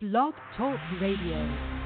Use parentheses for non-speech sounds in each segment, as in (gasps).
Blog Talk Radio.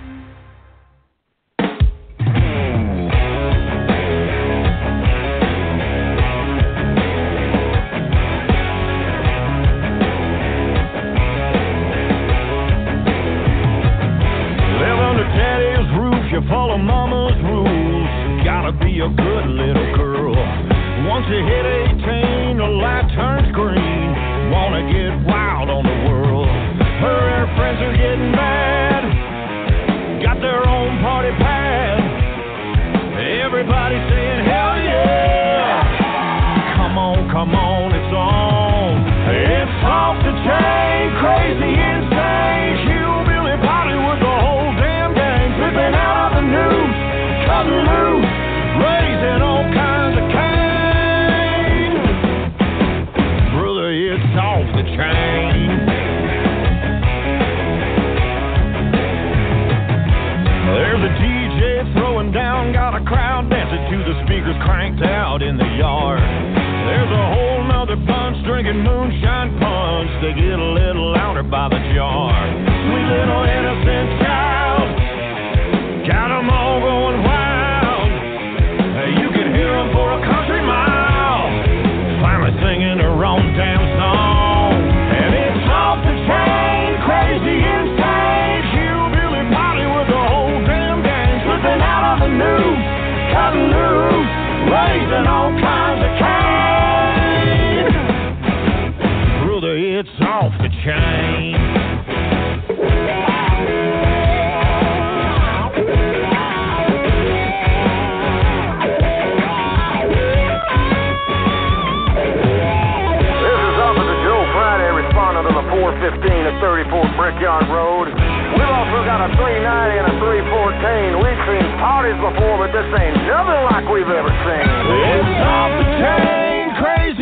15 at 34 Brickyard Road. We've also got a 390 and a 314. We've seen parties before, but this ain't nothing like we've ever seen. It's off the chain, crazy.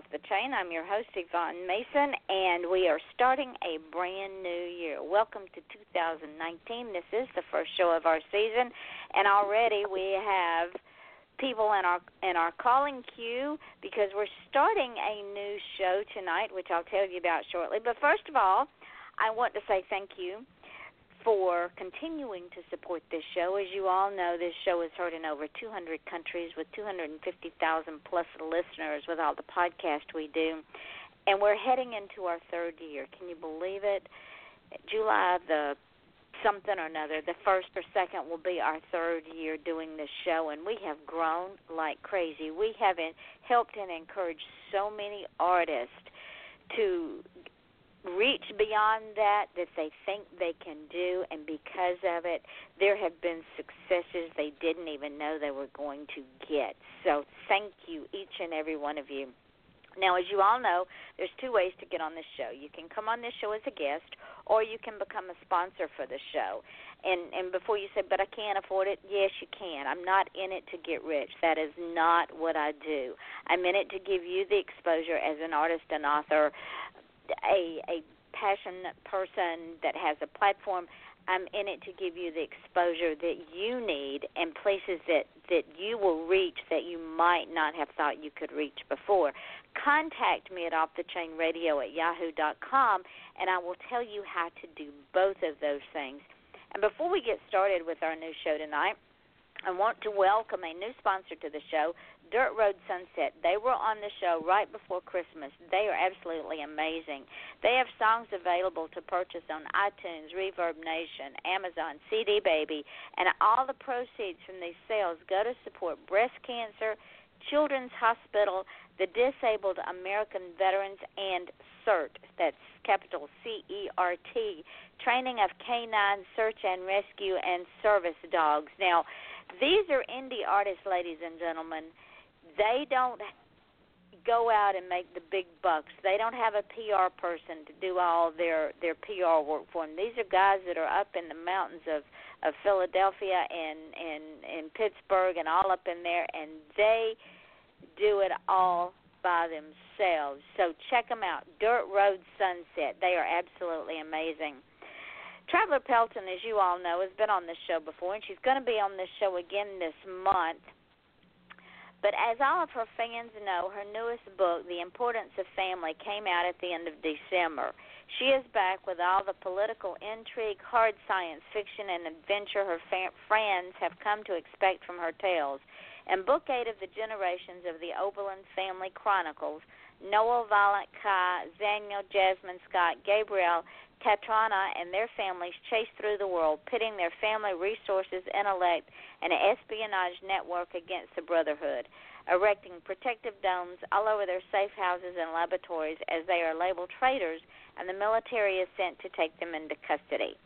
Off the Chain. I'm your host, Yvonne Mason, and we are starting a brand new year. Welcome to 2019. This is the first show of our season, and already we have people in our in our calling queue because we're starting a new show tonight, which I'll tell you about shortly. But first of all, I want to say thank you for continuing to support this show. As you all know, this show is heard in over 200 countries with 250,000 plus listeners with all the podcasts we do. And we're heading into our third year. Can you believe it? July the something or another, the first or second will be our third year doing this show, and we have grown like crazy. We have helped and encouraged so many artists to reach beyond that that they think they can do and because of it there have been successes they didn't even know they were going to get so thank you each and every one of you now as you all know there's two ways to get on this show you can come on this show as a guest or you can become a sponsor for the show. And and before you say, but I can't afford it, yes, you can. I'm not in it to get rich. That is not what I do. I'm in it to give you the exposure as an artist and author, a a passionate person that has a platform. I'm in it to give you the exposure that you need and places that that you will reach that you might not have thought you could reach before. Contact me at offthechainradio at yahoo.com and I will tell you how to do both of those things. And before we get started with our new show tonight, I want to welcome a new sponsor to the show, Dirt Road Sunset. They were on the show right before Christmas. They are absolutely amazing. They have songs available to purchase on iTunes, Reverb Nation, Amazon, CD Baby, and all the proceeds from these sales go to support breast cancer, Children's Hospital, the Disabled American Veterans, and CERT. That's capital C E R T, training of canine search and rescue and service dogs. Now, these are indie artists, ladies and gentlemen they don't go out and make the big bucks. They don't have a PR person to do all their their PR work for them. These are guys that are up in the mountains of of Philadelphia and and and Pittsburgh and all up in there, and they do it all by themselves. So check them out. Dirt Road Sunset. They are absolutely amazing. Traveler Pelton, as you all know, has been on this show before, and she's going to be on this show again this month. But as all of her fans know, her newest book, The Importance of Family, came out at the end of December. She is back with all the political intrigue, hard science fiction, and adventure her fa- friends have come to expect from her tales. In Book 8 of the Generations of the Oberlin Family Chronicles, Noel, Violet, Kai, Zaniel, Jasmine, Scott, Gabriel, Katrana, and their families chase through the world, pitting their family resources, intellect, and an espionage network against the Brotherhood, erecting protective domes all over their safe houses and laboratories as they are labeled traitors, and the military is sent to take them into custody.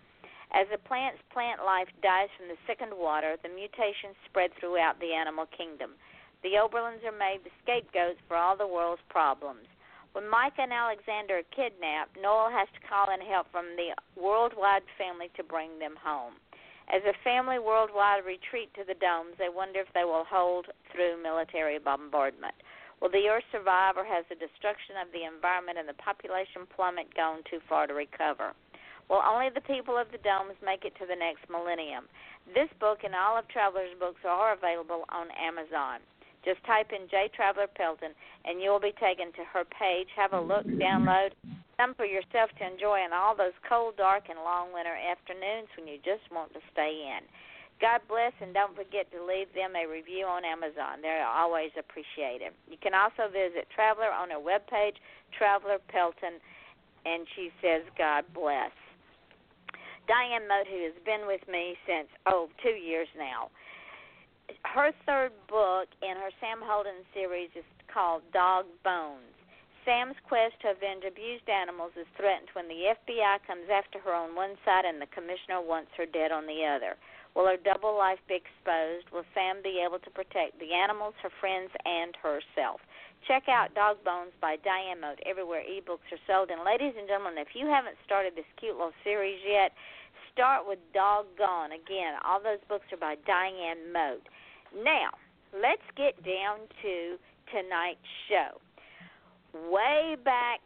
As the plant's plant life dies from the sickened water, the mutations spread throughout the animal kingdom. The Oberlins are made the scapegoats for all the world's problems. When Mike and Alexander are kidnapped, Noel has to call in help from the worldwide family to bring them home. As a family worldwide retreat to the domes, they wonder if they will hold through military bombardment. Will the Earth survive, or has the destruction of the environment and the population plummet gone too far to recover? Will only the people of the domes make it to the next millennium? This book and all of Traveler's books are available on Amazon. Just type in J Traveler Pelton and you will be taken to her page. Have a look, download some for yourself to enjoy on all those cold, dark, and long winter afternoons when you just want to stay in. God bless, and don't forget to leave them a review on Amazon. They're always appreciated. You can also visit Traveler on her webpage, Traveler Pelton, and she says, God bless. Diane Mote, who has been with me since, oh, two years now, her third book in her Sam Holden series is called Dog Bones. Sam's quest to avenge abused animals is threatened when the FBI comes after her on one side and the commissioner wants her dead on the other. Will her double life be exposed? Will Sam be able to protect the animals, her friends, and herself? Check out Dog Bones by Diane Mote everywhere ebooks are sold. And ladies and gentlemen, if you haven't started this cute little series yet, start with Doggone. Again, all those books are by Diane Mote. Now, let's get down to tonight's show. Way back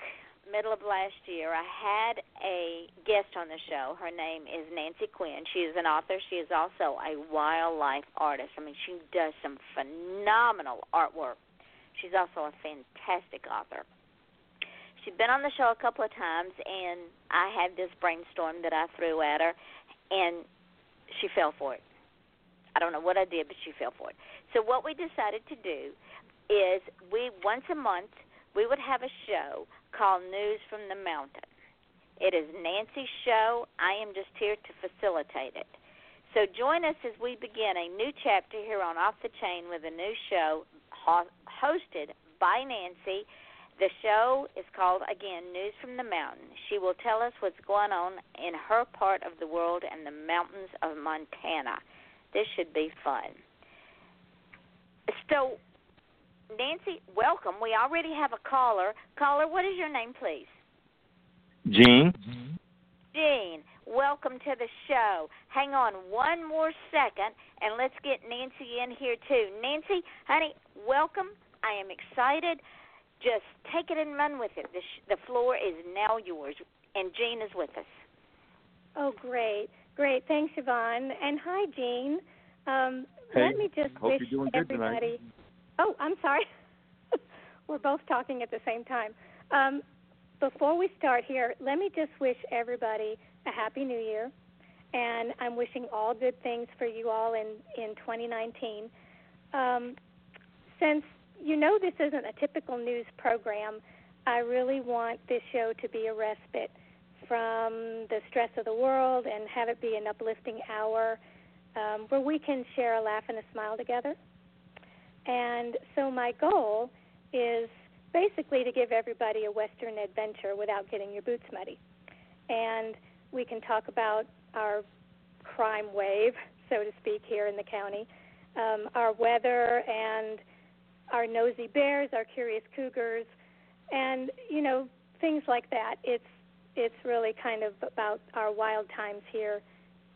middle of last year, I had a guest on the show. Her name is Nancy Quinn. She is an author. She is also a wildlife artist. I mean, she does some phenomenal artwork. She's also a fantastic author. She's been on the show a couple of times, and I had this brainstorm that I threw at her, and she fell for it. I don't know what I did, but she fell for it. So what we decided to do is we once a month we would have a show called News from the Mountain. It is Nancy's show. I am just here to facilitate it. So join us as we begin a new chapter here on Off the Chain with a new show hosted by Nancy the show is called, again, News from the Mountain. She will tell us what's going on in her part of the world and the mountains of Montana. This should be fun. So, Nancy, welcome. We already have a caller. Caller, what is your name, please? Jean. Jean, welcome to the show. Hang on one more second, and let's get Nancy in here too. Nancy, honey, welcome. I am excited. Just take it and run with it. The, sh- the floor is now yours, and Jean is with us. Oh, great, great. Thanks, Yvonne, and hi, Jean. Um, hey, let me just hope wish you're doing good everybody. Tonight. Oh, I'm sorry. (laughs) We're both talking at the same time. Um, before we start here, let me just wish everybody a happy new year. And I'm wishing all good things for you all in, in 2019. Um, since you know this isn't a typical news program, I really want this show to be a respite from the stress of the world and have it be an uplifting hour um, where we can share a laugh and a smile together. And so my goal is basically to give everybody a Western adventure without getting your boots muddy. And we can talk about our crime wave, so to speak, here in the county, um, our weather, and our nosy bears, our curious cougars, and you know things like that. It's it's really kind of about our wild times here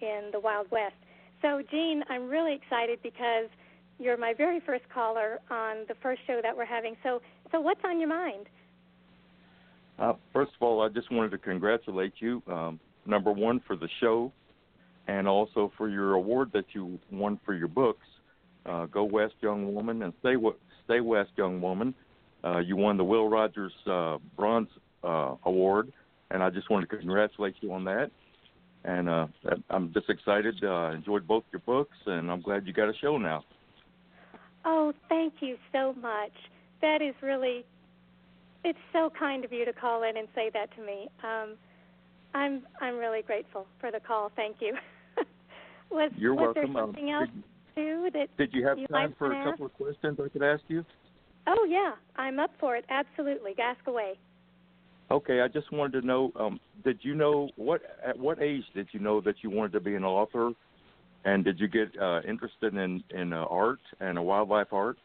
in the Wild West. So, Jean, I'm really excited because you're my very first caller on the first show that we're having. So, so what's on your mind? Uh, first of all, I just wanted to congratulate you, um, number one, for the show, and also for your award that you won for your books, uh, "Go West, Young Woman" and "Say "Stay Stay West, Young Woman." Uh, you won the Will Rogers uh, Bronze uh, Award, and I just wanted to congratulate you on that. And uh, I'm just excited. Uh, enjoyed both your books, and I'm glad you got a show now. Oh, thank you so much. That is really, it's so kind of you to call in and say that to me. Um, I'm I'm really grateful for the call. Thank you. (laughs) was You're was welcome. there something else too that Did you have you time for a ask? couple of questions I could ask you? Oh yeah, I'm up for it. Absolutely, ask away. Okay, I just wanted to know. Um, did you know what at what age did you know that you wanted to be an author, and did you get uh, interested in in uh, art and uh, wildlife art?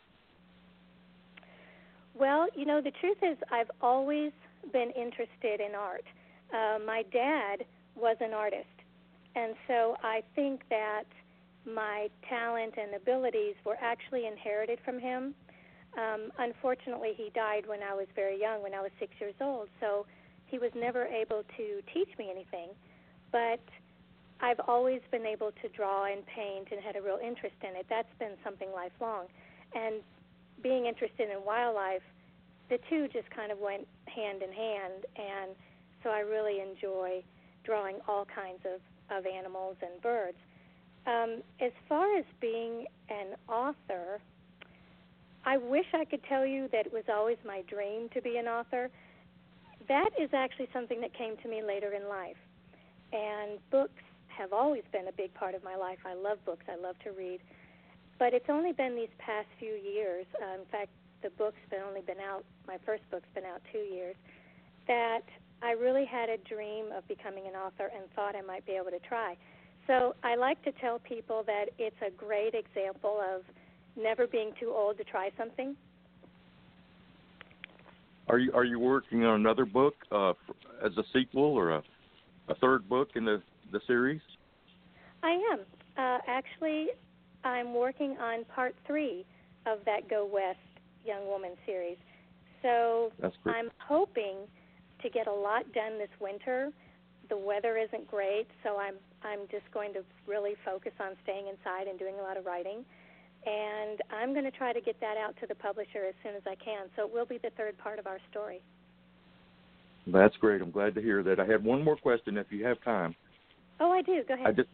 Well, you know, the truth is, I've always been interested in art. Uh, my dad was an artist, and so I think that my talent and abilities were actually inherited from him. Um, unfortunately, he died when I was very young, when I was six years old, so he was never able to teach me anything. But I've always been able to draw and paint and had a real interest in it. That's been something lifelong. And being interested in wildlife, the two just kind of went hand in hand. And so I really enjoy drawing all kinds of, of animals and birds. Um, as far as being an author, I wish I could tell you that it was always my dream to be an author. That is actually something that came to me later in life. And books have always been a big part of my life. I love books, I love to read. But it's only been these past few years, uh, in fact, the book's been only been out, my first book's been out two years, that I really had a dream of becoming an author and thought I might be able to try. So I like to tell people that it's a great example of never being too old to try something. Are you are you working on another book uh, as a sequel or a, a third book in the the series? I am. Uh, actually, I'm working on part three of that Go West Young Woman series. So I'm hoping to get a lot done this winter. The weather isn't great, so I'm I'm just going to really focus on staying inside and doing a lot of writing. And I'm going to try to get that out to the publisher as soon as I can. So it will be the third part of our story. That's great. I'm glad to hear that. I had one more question, if you have time. Oh, I do. Go ahead. I just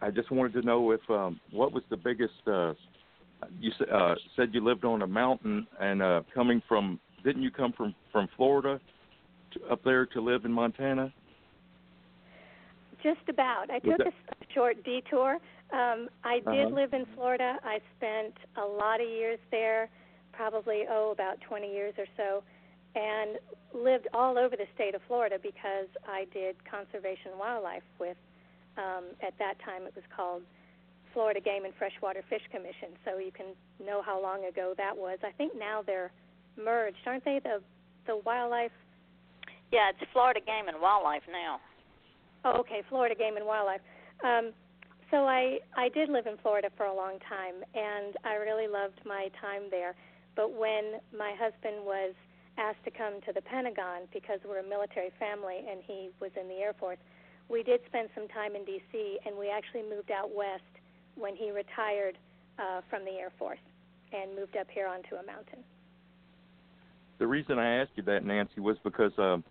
I just wanted to know if um, what was the biggest. Uh, you sa- uh, said you lived on a mountain, and uh, coming from didn't you come from from Florida to, up there to live in Montana? Just about. I took that- a s- short detour. Um, I did Uh-huh. live in Florida. I spent a lot of years there, probably oh about 20 years or so, and lived all over the state of Florida because I did conservation wildlife with. Um, at that time, it was called Florida Game and Freshwater Fish Commission. So you can know how long ago that was. I think now they're merged, aren't they? The the wildlife Yeah, it's Florida Game and Wildlife now. Oh, okay, Florida Game and Wildlife. Um, so I I did live in Florida for a long time, and I really loved my time there. But when my husband was asked to come to the Pentagon because we're a military family and he was in the Air Force, we did spend some time in D.C. and we actually moved out west when he retired uh, from the Air Force and moved up here onto a mountain. The reason I asked you that, Nancy, was because um,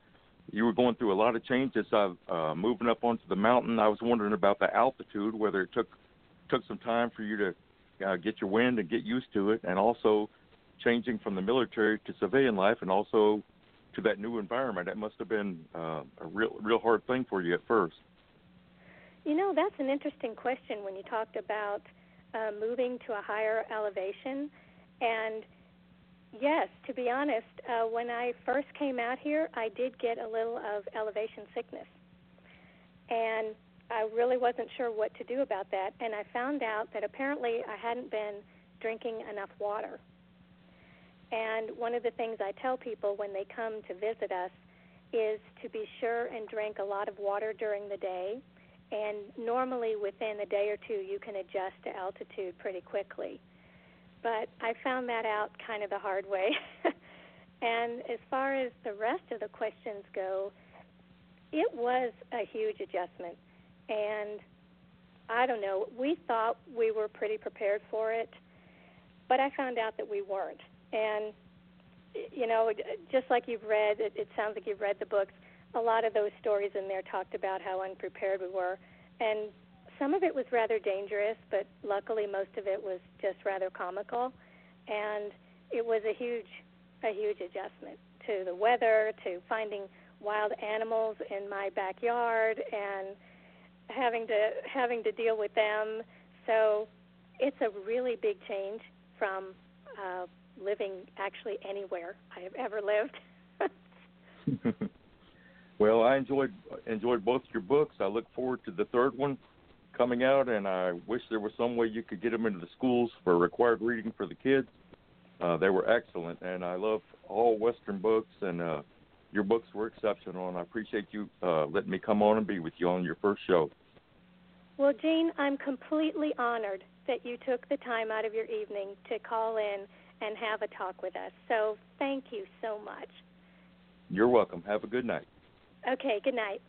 you were going through a lot of changes. Uh, uh, moving up onto the mountain, I was wondering about the altitude, whether it took took some time for you to uh, get your wind and get used to it, and also changing from the military to civilian life, and also to that new environment. That must have been uh, a real real hard thing for you at first. You know, that's an interesting question when you talked about uh, moving to a higher elevation. And yes, to be honest, uh, when I first came out here, I did get a little of elevation sickness. And I really wasn't sure what to do about that. And I found out that apparently I hadn't been drinking enough water. And one of the things I tell people when they come to visit us is to be sure and drink a lot of water during the day and normally within a day or two you can adjust to altitude pretty quickly. But I found that out kind of the hard way. (laughs) and as far as the rest of the questions go, it was a huge adjustment. And I don't know, we thought we were pretty prepared for it, but I found out that we weren't. And you know, just like you've read, it, it sounds like you've read the books a lot of those stories in there talked about how unprepared we were, and some of it was rather dangerous, but luckily most of it was just rather comical, and it was a huge, a huge adjustment to the weather, to finding wild animals in my backyard, and having to having to deal with them. So it's a really big change from uh, living actually anywhere I have ever lived. (laughs) (laughs) Well, I enjoyed enjoyed both your books. I look forward to the third one coming out, and I wish there was some way you could get them into the schools for required reading for the kids. Uh, they were excellent, and I love all Western books, and uh, your books were exceptional. And I appreciate you uh, letting me come on and be with you on your first show. Well, Jean, I'm completely honored that you took the time out of your evening to call in and have a talk with us. So thank you so much. You're welcome. Have a good night. Okay, good night.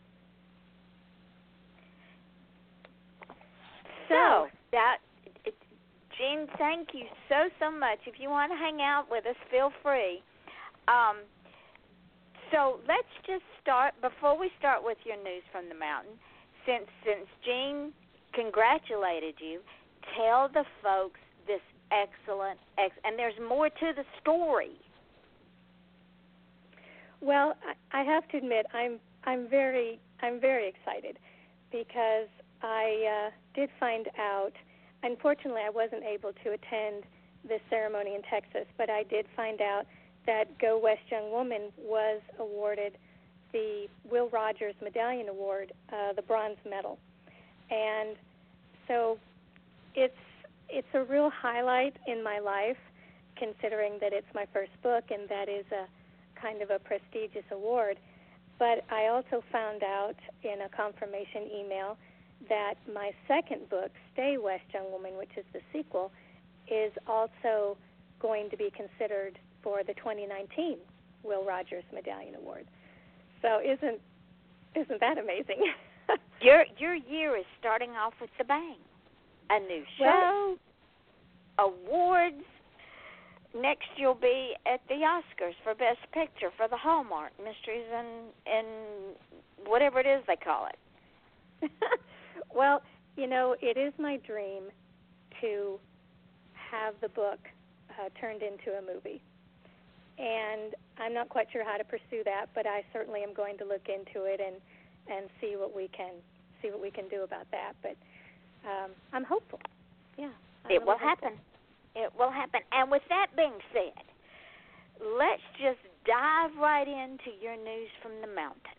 So that Jean, thank you so so much. If you want to hang out with us, feel free. Um, so let's just start before we start with your news from the mountain. Since since Jean congratulated you, tell the folks this excellent ex and there's more to the story. Well, I, have to admit, I'm I'm very I'm very excited because I uh, did find out. Unfortunately, I wasn't able to attend this ceremony in Texas, but I did find out that Go West Young Woman was awarded the Will Rogers Medallion Award, uh, the bronze medal, and so it's it's a real highlight in my life, considering that it's my first book and that is a kind of a prestigious award. But I also found out in a confirmation email that my second book, Stay West Young Woman, which is the sequel, is also going to be considered for the 2019 Will Rogers Medallion Award. So isn't isn't that amazing? (laughs) your your year is starting off with the bang. A new show, well, awards, next you'll be at the Oscars for Best Picture for the Hallmark Mysteries and and whatever it is they call it. (laughs) well, you know, it is my dream to have the book uh, turned into a movie. And I'm not quite sure how to pursue that, but I certainly am going to look into it and and see what we can see what we can do about that. But um, I'm hopeful. Yeah. I'm it will hopeful. happen. It will happen. And with that being said, let's just dive right into your news from the mountain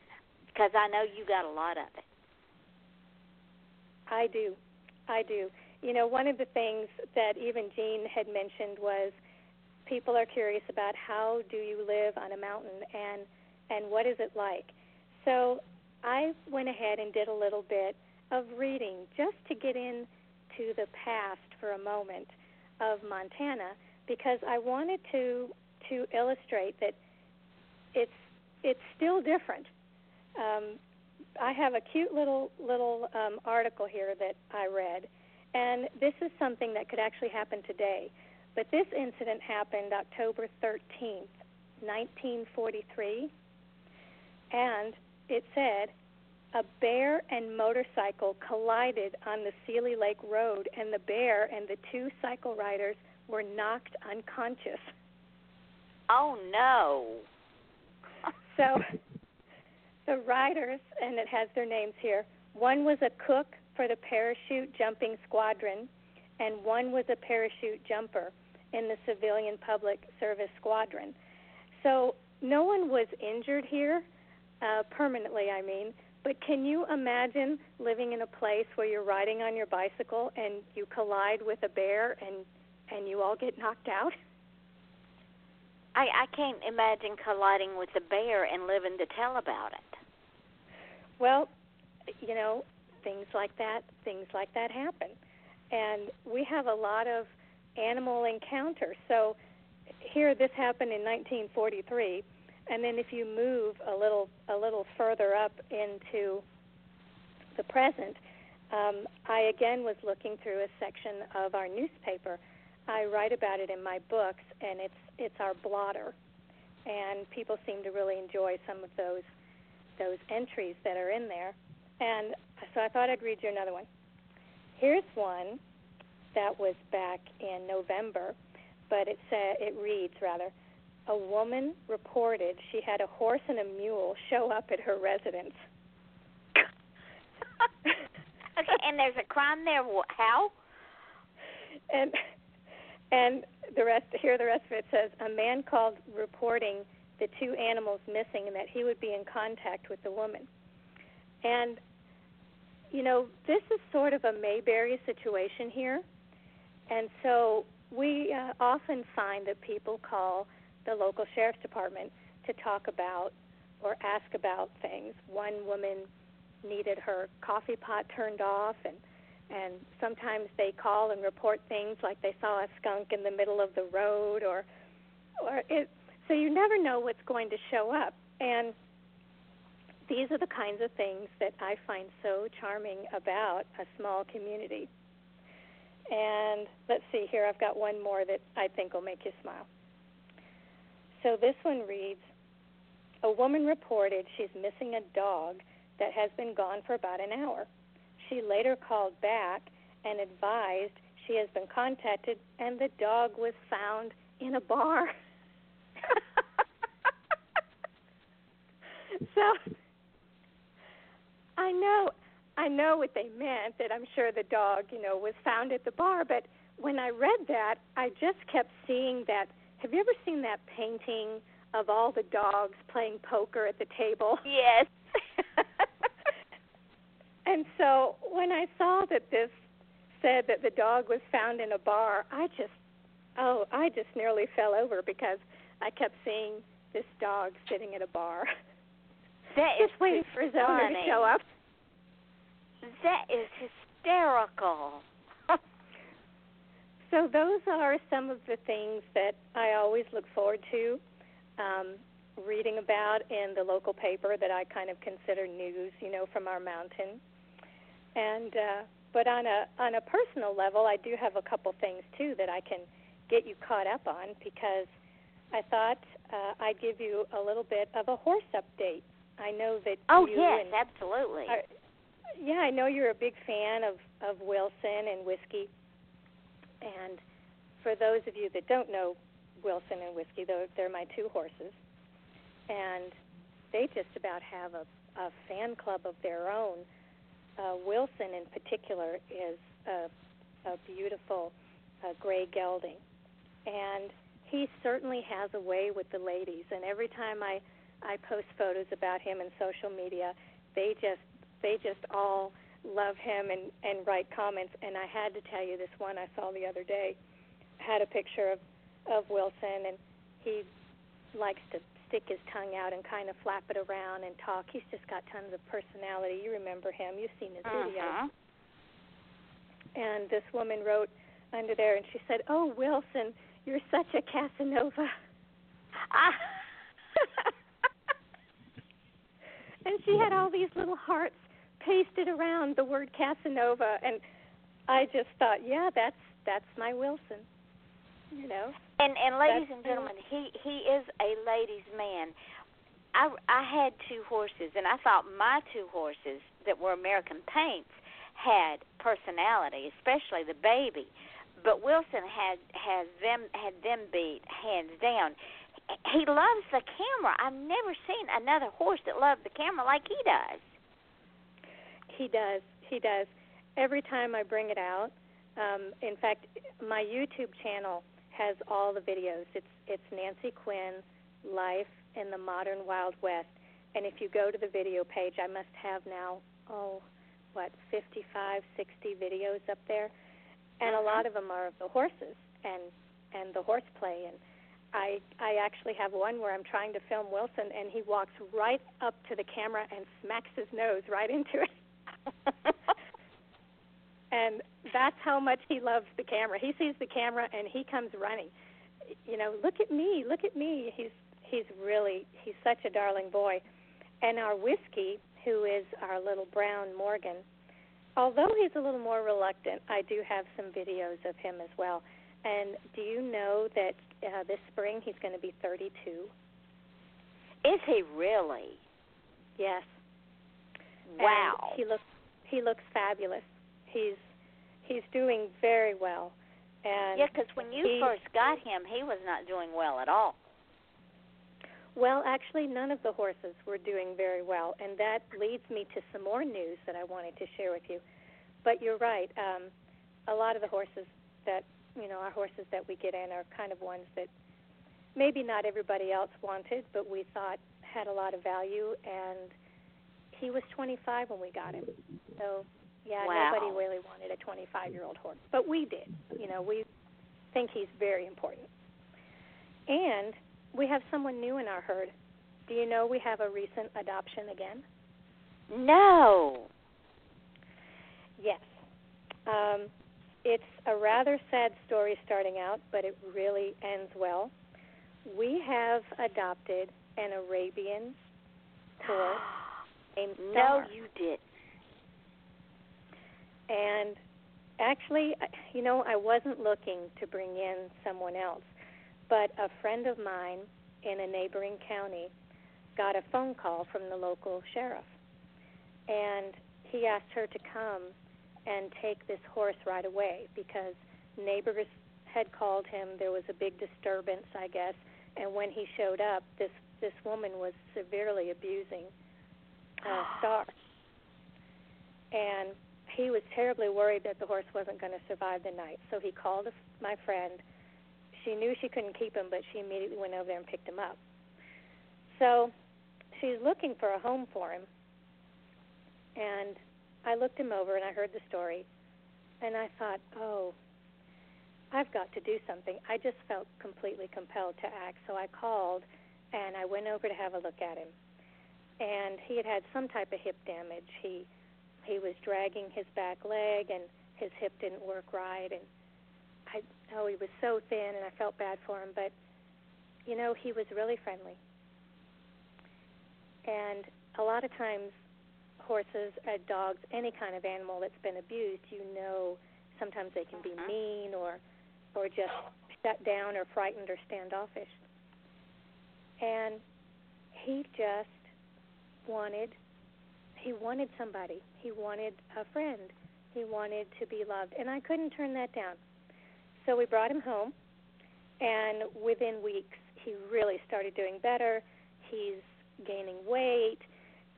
because I know you got a lot of it. I do. I do. You know, one of the things that even Jean had mentioned was people are curious about how do you live on a mountain and and what is it like. So I went ahead and did a little bit of reading just to get in to the past for a moment of Montana because I wanted to to illustrate that it's it's still different. Um, I have a cute little little um, article here that I read, and this is something that could actually happen today. But this incident happened October 13th, 1943, and it said a bear and motorcycle collided on the Seeley Lake Road, and the bear and the two cycle riders were knocked unconscious. Oh no! So (laughs) the riders, and it has their names here. One was a cook for the parachute jumping squadron, and one was a parachute jumper in the civilian public service squadron. So no one was injured here, uh, permanently, I mean. But can you imagine living in a place where you're riding on your bicycle and you collide with a bear and and you all get knocked out? (laughs) I I can't imagine colliding with a bear and living to tell about it. Well, you know, things like that, things like that happen. And we have a lot of animal encounters. So here this happened in 1943 and then if you move a little a little further up into the present, um, I again was looking through a section of our newspaper. I write about it in my books, and it's it's our blotter, and people seem to really enjoy some of those those entries that are in there. And so I thought I'd read you another one. Here's one that was back in November, but it said it reads rather a woman reported she had a horse and a mule show up at her residence. (laughs) okay, and there's a crime there. How? And and the rest here the rest of it says a man called reporting the two animals missing and that he would be in contact with the woman. And you know, this is sort of a Mayberry situation here. And so we uh, often find that people call the local sheriff's department to talk about or ask about things. One woman needed her coffee pot turned off and and sometimes they call and report things like they saw a skunk in the middle of the road or or it so you never know what's going to show up and these are the kinds of things that I find so charming about a small community. And let's see here, I've got one more that I think will make you smile. So this one reads A woman reported she's missing a dog that has been gone for about an hour. She later called back and advised she has been contacted and the dog was found in a bar. (laughs) (laughs) so I know I know what they meant that I'm sure the dog, you know, was found at the bar, but when I read that, I just kept seeing that have you ever seen that painting of all the dogs playing poker at the table? (laughs) Yes. and so when I saw that this said that the dog was found in a bar, I just oh, I just nearly fell over because I kept seeing this dog sitting at a bar. (laughs) That is just waiting for his to show up. That is hysterical. (laughs) So those are some of the things that I always look forward to um, reading about in the local paper that I kind of consider news, you know, from our mountain. And uh, but on a on a personal level, I do have a couple things too that I can get you caught up on because I thought uh, I'd give you a little bit of a horse update. I know that oh yes, absolutely. Are, yeah, I know you're a big fan of of Wilson and whiskey and for those of you that don't know Wilson and Whiskey, they're, they're my two horses. And they just about have a, a fan club of their own. Uh, Wilson, in particular, is a, a beautiful uh, gray gelding. And he certainly has a way with the ladies. And every time I, I post photos about him in social media, they just they just all love him and and write comments. And I had to tell you this one I saw the other day had a picture of of Wilson, and he likes to stick his tongue out and kind of flap it around and talk. He's just got tons of personality. You remember him? You've seen his Uh-huh. videos. And this woman wrote under there, and she said, "Oh, Wilson, you're such a Casanova." (laughs) Ah. And she had all these little hearts pasted around the word Casanova, and I just thought, yeah, that's that's my Wilson. You know. And and ladies That's and gentlemen, he he is a ladies' man. I I had two horses, and I thought my two horses that were American paints had personality, especially the baby. But Wilson had had them had them beat hands down. He loves the camera. I've never seen another horse that loved the camera like he does. He does. He does. Every time I bring it out, um, in fact, my YouTube channel has all the videos. It's it's Nancy Quinn Life in the Modern Wild West. And if you go to the video page, I must have now oh, what 55, 60 videos up there, and a lot of them are of the horses and and the horseplay. And I I actually have one where I'm trying to film Wilson, and he walks right up to the camera and smacks his nose right into it. (laughs) and that's how much he loves the camera. He sees the camera and he comes running. You know, look at me, look at me. He's he's really he's such a darling boy. And our whiskey, who is our little brown Morgan, although he's a little more reluctant, I do have some videos of him as well. And do you know that uh, this spring he's going to be 32? Is he really? Yes. Wow. And he looks he looks fabulous. He's he's doing very well. And Yeah, because when you he- first got him, he was not doing well at all. Well, actually, none of the horses were doing very well, and that leads me to some more news that I wanted to share with you. But you're right. Um, a lot of the horses that you know, our horses that we get in are kind of ones that maybe not everybody else wanted, but we thought had a lot of value. And he was 25 when we got him, so yeah, Wow. nobody really wanted a 25-year-old horse, but we did. You know, we think he's very important. And we have someone new in our herd. Do you know we have a recent adoption again? No. Yes. Um, it's a rather sad story starting out, but it really ends well. We have adopted an Arabian horse (gasps) named No, Star. you did. And actually, you know, I wasn't looking to bring in someone else, but a friend of mine in a neighboring county got a phone call from the local sheriff. And he asked her to come and take this horse right away because neighbors had called him. There was a big disturbance, I guess, and when he showed up, this this woman was severely abusing uh, (gasps) Star. And he was terribly worried that the horse wasn't going to survive the night. So he called a, my friend. She knew she couldn't keep him, but she immediately went over there and picked him up. So she's looking for a home for him. And I looked him over and I heard the story. And I thought, oh, I've got to do something. I just felt completely compelled to act. So I called and I went over to have a look at him. And he had had some type of hip damage. He he was dragging his back leg and his hip didn't work right and I oh he was so thin and I felt bad for him but you know he was really friendly. And a lot of times horses, uh, dogs, any kind of animal that's been abused, you know sometimes they can be Mhm. mean or or just shut down or frightened or standoffish. And he just wanted he wanted somebody. He wanted a friend. He wanted to be loved, and I couldn't turn that down. So we brought him home, and within weeks, he really started doing better. He's gaining weight.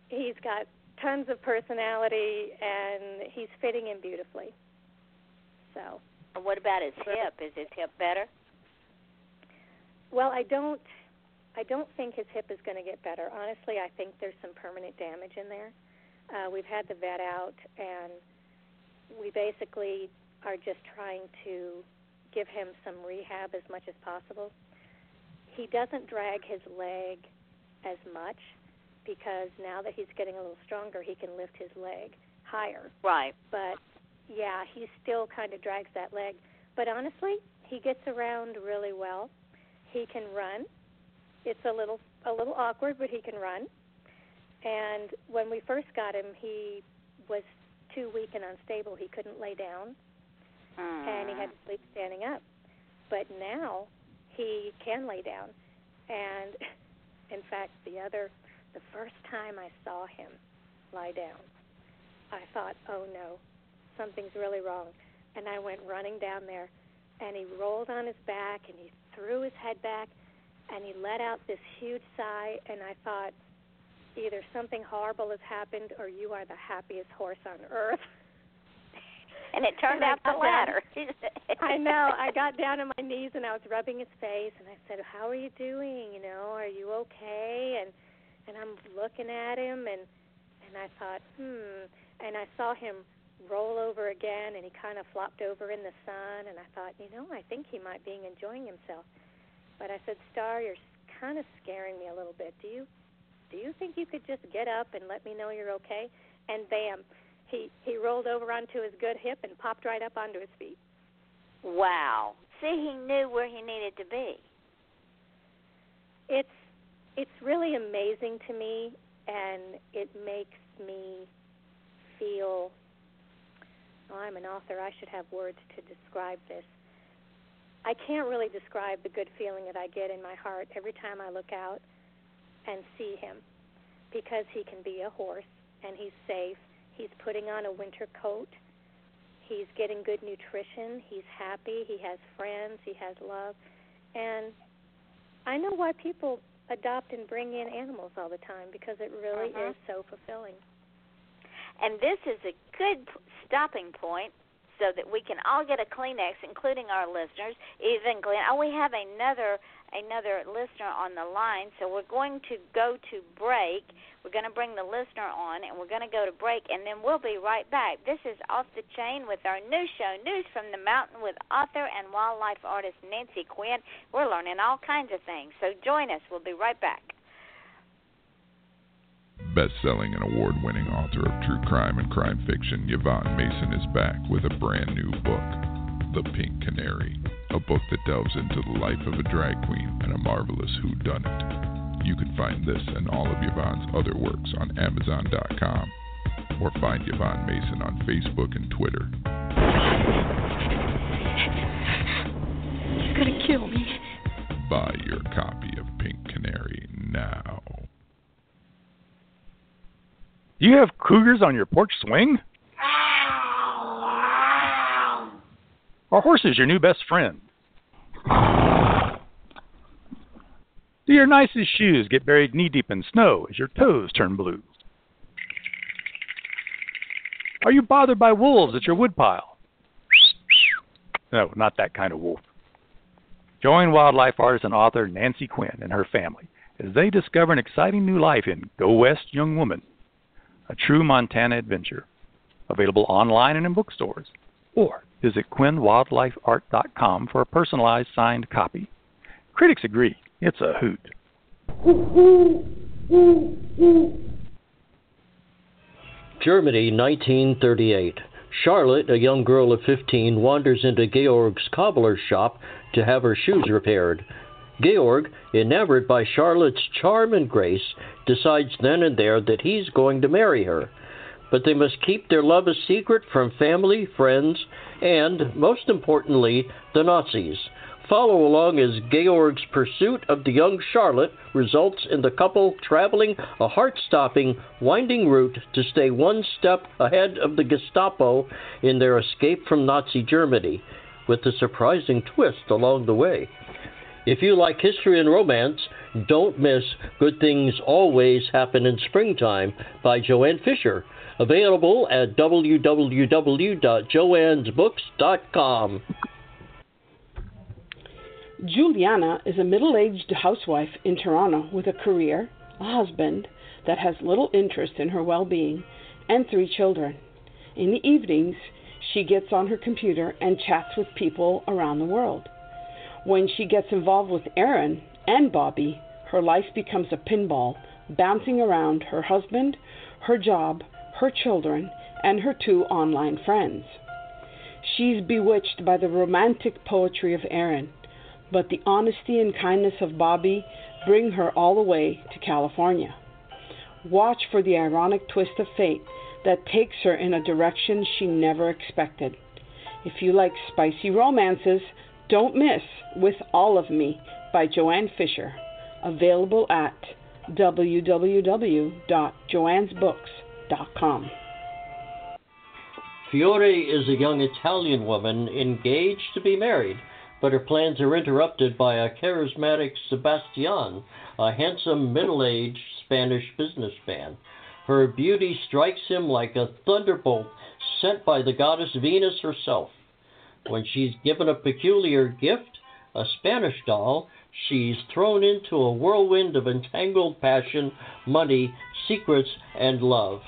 He's got tons of personality, and he's fitting in beautifully. So, And What about his hip? Is his hip better? well, I don't, I don't think his hip is going to get better. Honestly, I think there's some permanent damage in there. Uh, we've had the vet out, and we basically are just trying to give him some rehab as much as possible. He doesn't drag his leg as much because now that he's getting a little stronger, he can lift his leg higher. Right. But yeah, he still kind of drags that leg. But honestly, he gets around really well. He can run. It's a little a little awkward, but he can run. And when we first got him, he was too weak and unstable. He couldn't lay down, Mm. and he had to sleep standing up. But now he can lay down. And (laughs) in fact, the other, the first time I saw him lie down, I thought, oh no, something's really wrong. And I went running down there, and he rolled on his back, and he threw his head back, and he let out this huge sigh, and I thought, either something horrible has happened, or you are the happiest horse on earth. (laughs) And it turned And out the latter. (laughs) (laughs) I know. I got down on my knees and I was rubbing his face and I said, "How are you doing? You know, are you okay?" And and I'm looking at him and and I thought, "Hmm." And I saw him roll over again and he kind of flopped over in the sun and I thought, "You know, I think he might be enjoying himself." But I said, "Star, you're kind of scaring me a little bit. Do you do you think you could just get up and let me know you're okay?" And bam, he he rolled over onto his good hip and popped right up onto his feet. wow. See, he knew where he needed to be. it's it's really amazing to me and it makes me feel oh, I'm an author, I should have words to describe this. I can't really describe the good feeling that I get in my heart every time I look out and see him because he can be a horse and he's safe. He's putting on a winter coat. He's getting good nutrition. He's happy. He has friends. He has love. And I know why people adopt and bring in animals all the time because it really Mhm. is so fulfilling. And this is a good stopping point so that we can all get a Kleenex, including our listeners. Even Glenn, oh, we have another another listener on the line, so we're going to go to break. We're going to bring the listener on, and we're going to go to break, and then we'll be right back. This is Off the Chain with our new show, News from the Mountain, with author and wildlife artist Nancy Quinn. We're learning all kinds of things, so join us. We'll be right back. Best-selling and award-winning author of true crime and crime fiction, Yvonne Mason is back with a brand new book, The Pink Canary, a book that delves into the life of a drag queen and a marvelous whodunit. You can find this and all of Yvonne's other works on Amazon.com or find Yvonne Mason on Facebook and Twitter. You're gonna kill me. Buy your copy of Pink Canary now. Do you have cougars on your porch swing? Are horses your new best friend? Do your nicest shoes get buried knee deep in snow as your toes turn blue? Are you bothered by wolves at your woodpile? No, not that kind of wolf. Join wildlife artist and author Nancy Quinn and her family as they discover an exciting new life in Go West Young Woman, a true Montana adventure. Available online and in bookstores. Or visit QuinnWildlifeArt.com for a personalized signed copy. Critics agree it's a hoot. Germany, 1938. Charlotte, a young girl of 15, wanders into Georg's cobbler's shop to have her shoes repaired. Georg, enamored by Charlotte's charm and grace, decides then and there that he's going to marry her. But they must keep their love a secret from family, friends, and, most importantly, the Nazis. Follow along as Georg's pursuit of the young Charlotte results in the couple traveling a heart stopping, winding route to stay one step ahead of the Gestapo in their escape from Nazi Germany, with a surprising twist along the way. If you like history and romance, don't miss Good Things Always Happen in Springtime by Joanne Fisher. Available at www.joannesbooks.com. Juliana is a middle aged housewife in Toronto with a career, a husband that has little interest in her well being, and three children. In the evenings, she gets on her computer and chats with people around the world. When she gets involved with Aaron and Bobby, her life becomes a pinball, bouncing around her husband, her job, her children, and her two online friends. She's bewitched by the romantic poetry of Aaron, but the honesty and kindness of Bobby bring her all the way to California. Watch for the ironic twist of fate that takes her in a direction she never expected. If you like spicy romances, don't miss With All of Me by Joanne Fisher, available at www.joannesbooks.com. Fiore is a young Italian woman engaged to be married, but her plans are interrupted by a charismatic Sebastian, a handsome middle aged Spanish businessman. Her beauty strikes him like a thunderbolt sent by the goddess Venus herself. When she's given a peculiar gift, a Spanish doll, she's thrown into a whirlwind of entangled passion, money, secrets, and love.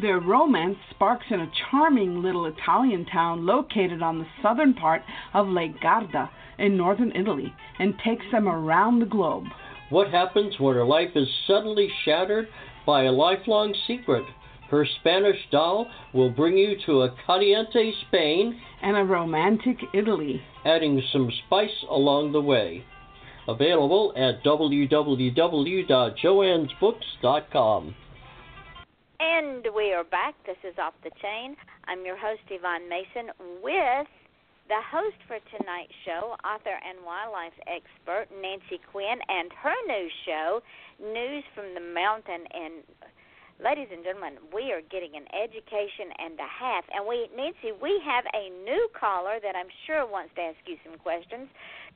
Their romance sparks in a charming little Italian town located on the southern part of Lake Garda in northern Italy and takes them around the globe. What happens when her life is suddenly shattered by a lifelong secret? Her Spanish doll will bring you to a caliente Spain and a romantic Italy, adding some spice along the way. Available at www.joannesbooks.com. And we are back. This is Off the Chain. I'm your host, Yvonne Mason, with the host for tonight's show, author and wildlife expert Nancy Quinn, and her new show, News from the Mountain. And ladies and gentlemen, we are getting an education and a half. And we, Nancy, we have a new caller that I'm sure wants to ask you some questions.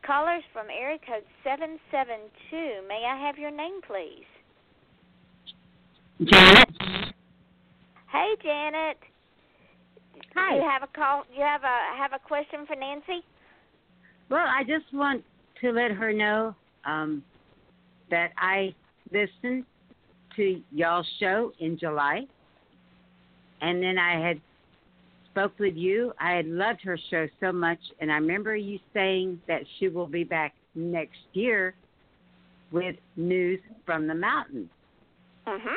Callers from area code 772. May I have your name, please? Janet. Hey, Janet. Hi. You have a call. You have a have a question for Nancy. Well, I just want to let her know um, that I listened to y'all's show in July, and then I had spoke with you. I had loved her show so much, and I remember you saying that she will be back next year with news from the mountains. Mhm.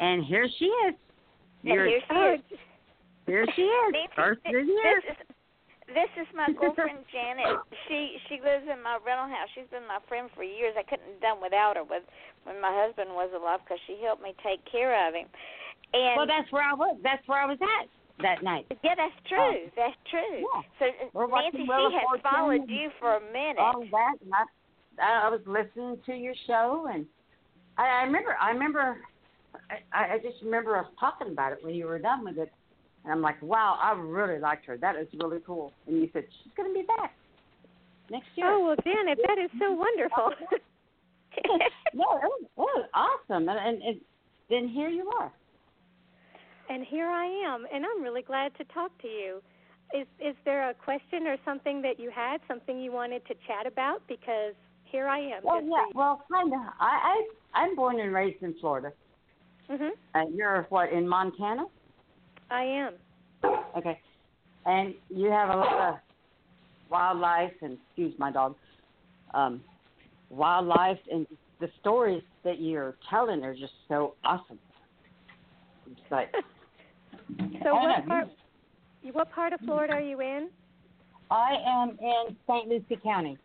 And here she is. And here she is. Here she is. (laughs) Nancy, First this, of the year. this is this is my (laughs) girlfriend Janet. She she lives in my rental house. She's been my friend for years. I couldn't have done without her with when my husband was alive because she helped me take care of him. And well, that's where I was. That's where I was at that night. yeah, that's oh. true. that's true. yeah. So We're Nancy, Wheel she has followed you for a minute. All that, and I, I was listening to your show, and I, I remember. I remember. I, I just remember us talking about it when you were done with it, and I'm like, wow, I really liked her. That is really cool. And you said she's going to be back next year. Oh well, Janet, that is so wonderful. (laughs) no, it was, it was awesome, and, and, and then here you are. and here I am, and I'm really glad to talk to you. Is is there a question or something that you had, something you wanted to chat about? Because here I am. Well, yeah, well, kind of. I, I I'm born and raised in Florida. Mm-hmm. Uh, you're what in Montana? I am. Okay. And you have a lot of wildlife and excuse my dog. Um wildlife and the stories that you're telling are just so awesome. It's like (laughs) So what part? What part of Florida are you in? I am in St. Lucie County.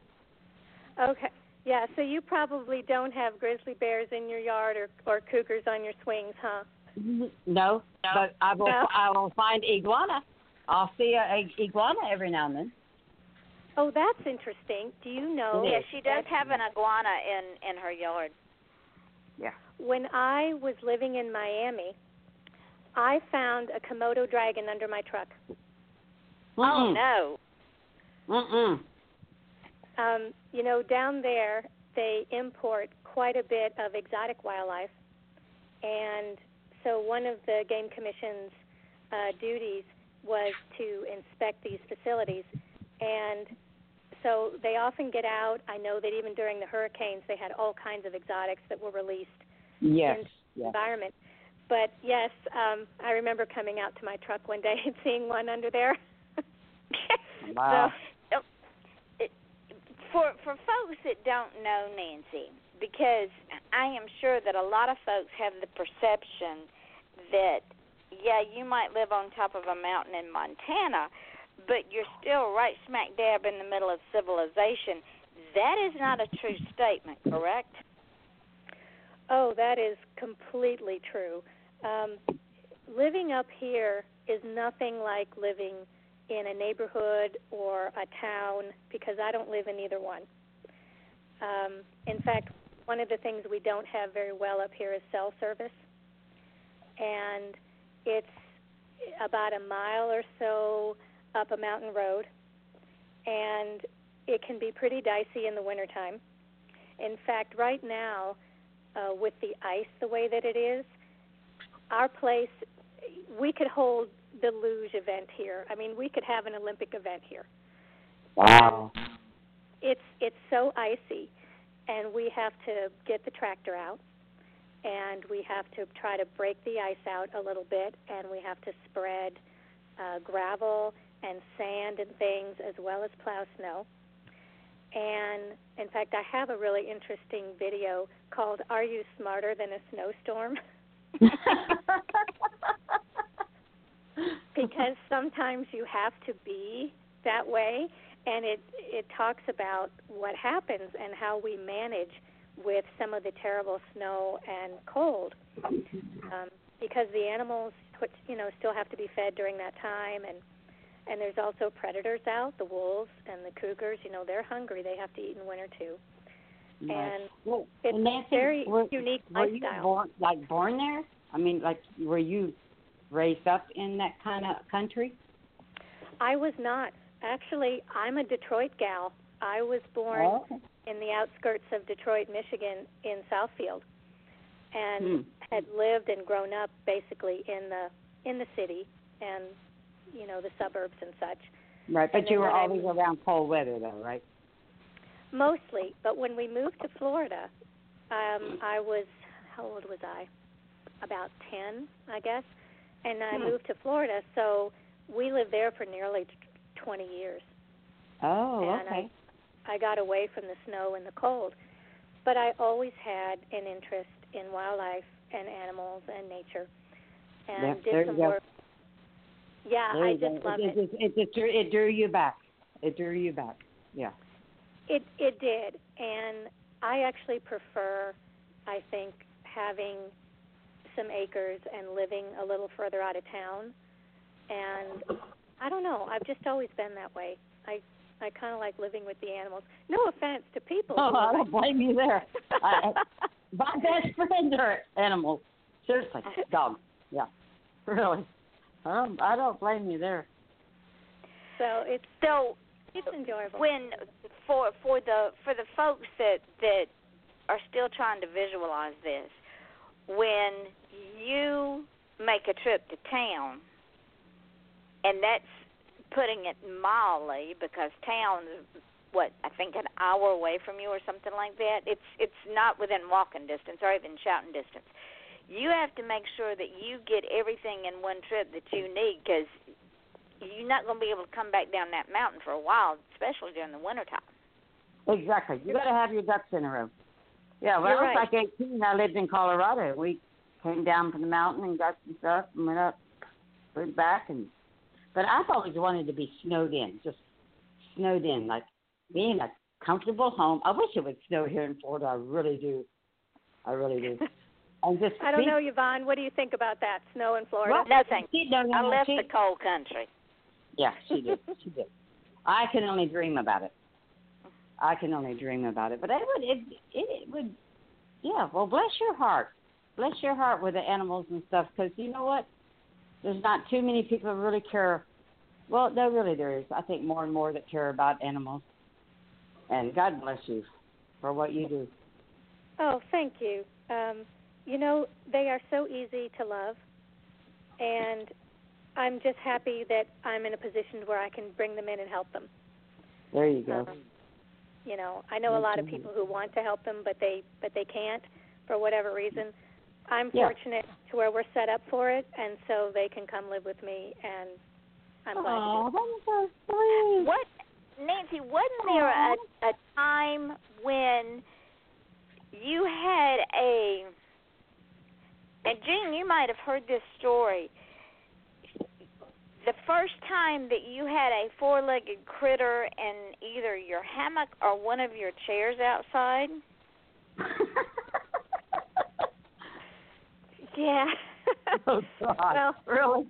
Okay. Yeah, so you probably don't have grizzly bears in your yard or or cougars on your swings, huh? No, but I will No. I will find iguana. I'll see a, a iguana every now and then. Oh, that's interesting. Do you know? yeah, she does have an iguana in in her yard. Yeah. When I was living in Miami, I found a Komodo dragon under my truck. Oh no. Mm-mm. Um, you know, down there they import quite a bit of exotic wildlife, and so one of the game commission's uh, duties was to inspect these facilities, and so they often get out. I know that even during the hurricanes, they had all kinds of exotics that were released Yes. in yes. environment. But yes, um, I remember coming out to my truck one day and (laughs) seeing one under there. (laughs) Wow. So, it, for for folks that don't know Nancy, because I am sure that a lot of folks have the perception that yeah, you might live on top of a mountain in Montana, but you're still right smack dab in the middle of civilization. That is not a true statement, correct? Oh, that is completely true. Um, living up here is nothing like living in a neighborhood or a town because I don't live in either one. Um, in fact, one of the things we don't have very well up here is cell service, and it's about a mile or so up a mountain road, and it can be pretty dicey in the wintertime. In fact, right now, uh, with the ice the way that it is, our place, we could hold the luge event here. I mean, we could have an Olympic event here. Wow. It's it's so icy, and we have to get the tractor out, and we have to try to break the ice out a little bit, and we have to spread uh, gravel and sand and things as well as plow snow. And in fact, I have a really interesting video called "Are You Smarter Than a Snowstorm?" (laughs) because sometimes you have to be that way and it it talks about what happens and how we manage with some of the terrible snow and cold um, because the animals which you know still have to be fed during that time and and there's also predators out the wolves and the cougars you know they're hungry they have to eat in winter too and well, it's Nancy, very were, unique were lifestyle you born like born there? I mean, like were you raised up in that kind of country? I was not. Actually, I'm a Detroit gal. I was born Oh, okay. In the outskirts of Detroit, Michigan, in Southfield, and Hmm. had lived and grown up basically in the in the city and you know the suburbs and such. Right, but you were when I always around cold weather, though, right? Mostly, but when we moved to Florida, um, I was how old was I? About ten, I guess, and I Hmm. moved to Florida. So we lived there for nearly t- twenty years. Oh, and okay. I, got away from the snow and the cold. But I always had an interest in wildlife and animals and nature, and Yeah, did there some you go. work. Yeah, I just go. love it. it. It, it, it, drew, it drew you back. It drew you back. Yeah. It it did, and I actually prefer, I think, having some acres and living a little further out of town. And I don't know, I've just always been that way. I I kind of like living with the animals. No offense to people. Oh, I don't blame you there. I, (laughs) my best friends are animals. Seriously, (laughs) dogs. Yeah, really. Um, I don't blame you there. So it's So it's enjoyable. when for for the for the folks that that are still trying to visualize this, when you make a trip to town, and that's putting it mildly because town is what I think an hour away from you or something like that. It's it's not within walking distance or even shouting distance. You have to make sure that you get everything in one trip that you need because you're not going to be able to come back down that mountain for a while, especially during the wintertime. Exactly. You got to have your ducks in a row. Yeah, when You're I was right. like 18, I lived in Colorado. We came down from the mountain and got some stuff and went up, went back, and but I've always wanted to be snowed in, just snowed in, like being a comfortable home. I wish it would snow here in Florida. I really do. I really do. (laughs) And just I don't be- know, Yvonne. What do you think about that snow in Florida? Well, No thanks. she- no, no, I no, left she- the cold country. Yeah, she did. (laughs) she did. I can only dream about it. I can only dream about it. But it would it it, it would yeah, well bless your heart. Bless your heart with the animals and stuff cuz you know what? There's not too many people who really care. Well, no really there is. I think more and more that care about animals. And God bless you for what you do. Oh, thank you. Um, you know, they are so easy to love, and I'm just happy that I'm in a position where I can bring them in and help them. There you go. Um, you know, I know a lot of people who want to help them, but they but they can't for whatever reason. I'm yeah. fortunate to where we're set up for it, and so they can come live with me, and I'm Aww, glad. Oh, that's so sweet. What, Nancy? Wasn't there a, a time when you had a and Jean, you might have heard this story. The first time that you had a four legged critter in either your hammock or one of your chairs outside? (laughs) Yeah. (laughs) oh God! well, really?